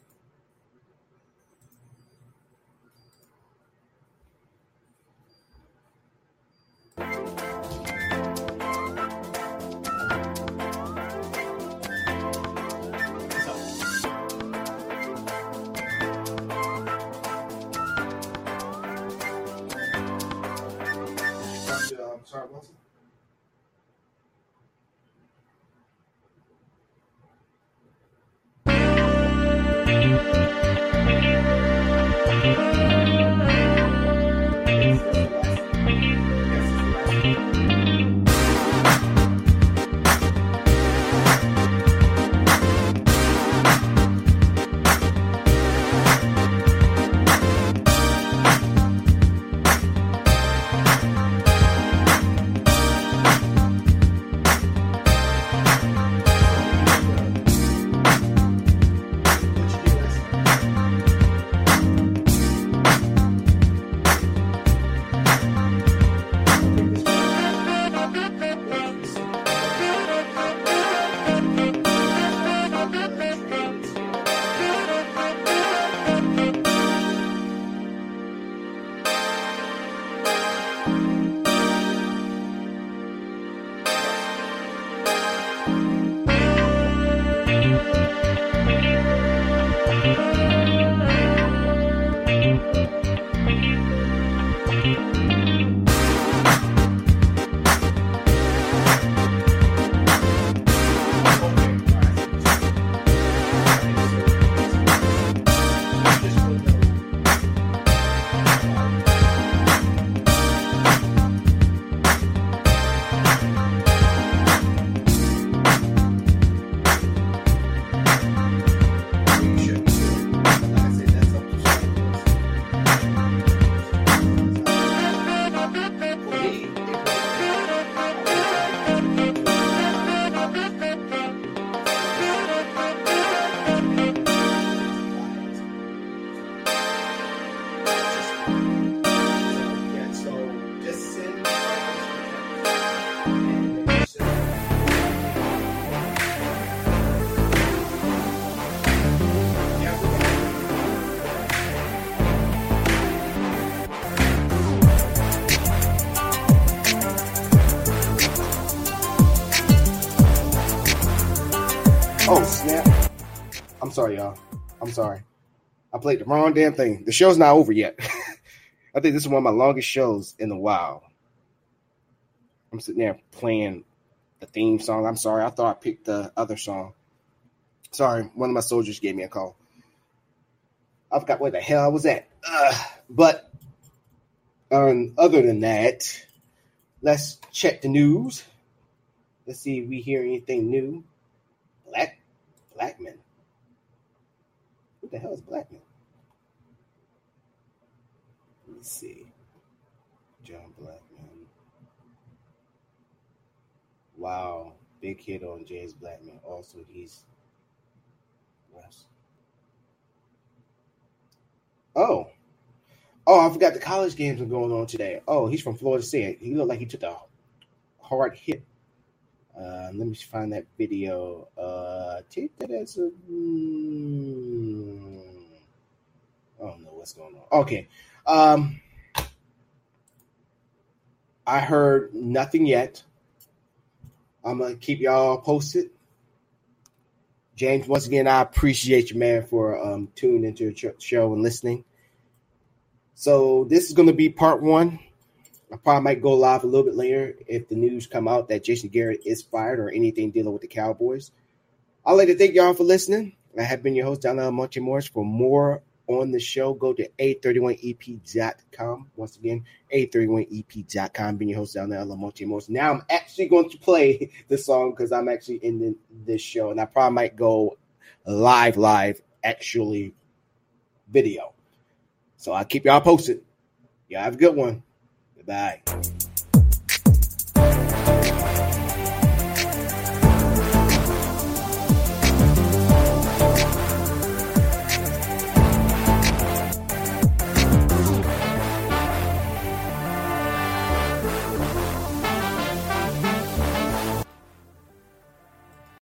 Sorry, y'all. I'm sorry. I played the wrong damn thing. The show's not over yet. I think this is one of my longest shows in a while. I'm sitting there playing the theme song. I'm sorry, I thought I picked the other song. Sorry, one of my soldiers gave me a call. I forgot where the hell I was at. Uh, but um, other than that, let's check the news. Let's see if we hear anything new. Black Blackman. The hell is Blackman? Let me see. John Blackman. Wow. Big hit on James Blackman. Also, he's West. Oh. Oh, I forgot the college games are going on today. Oh, he's from Florida State. He looked like he took a hard hit. Uh, let me find that video. Uh, take that as a. Mm, I don't know what's going on. Okay. Um, I heard nothing yet. I'm gonna keep y'all posted. James, once again, I appreciate you, man, for um, tuning into the show and listening. So this is going to be part one. I probably might go live a little bit later if the news come out that Jason Garrett is fired or anything dealing with the Cowboys. I'd like to thank y'all for listening. I have been your host, Donald Monte Morris. For more on the show, go to a31ep.com. Once again, a31ep.com. Being your host down there, La Lamonte Morris. Now I'm actually going to play the song because I'm actually in the, this show, and I probably might go live, live, actually video. So I'll keep y'all posted. Y'all have a good one. Goodbye.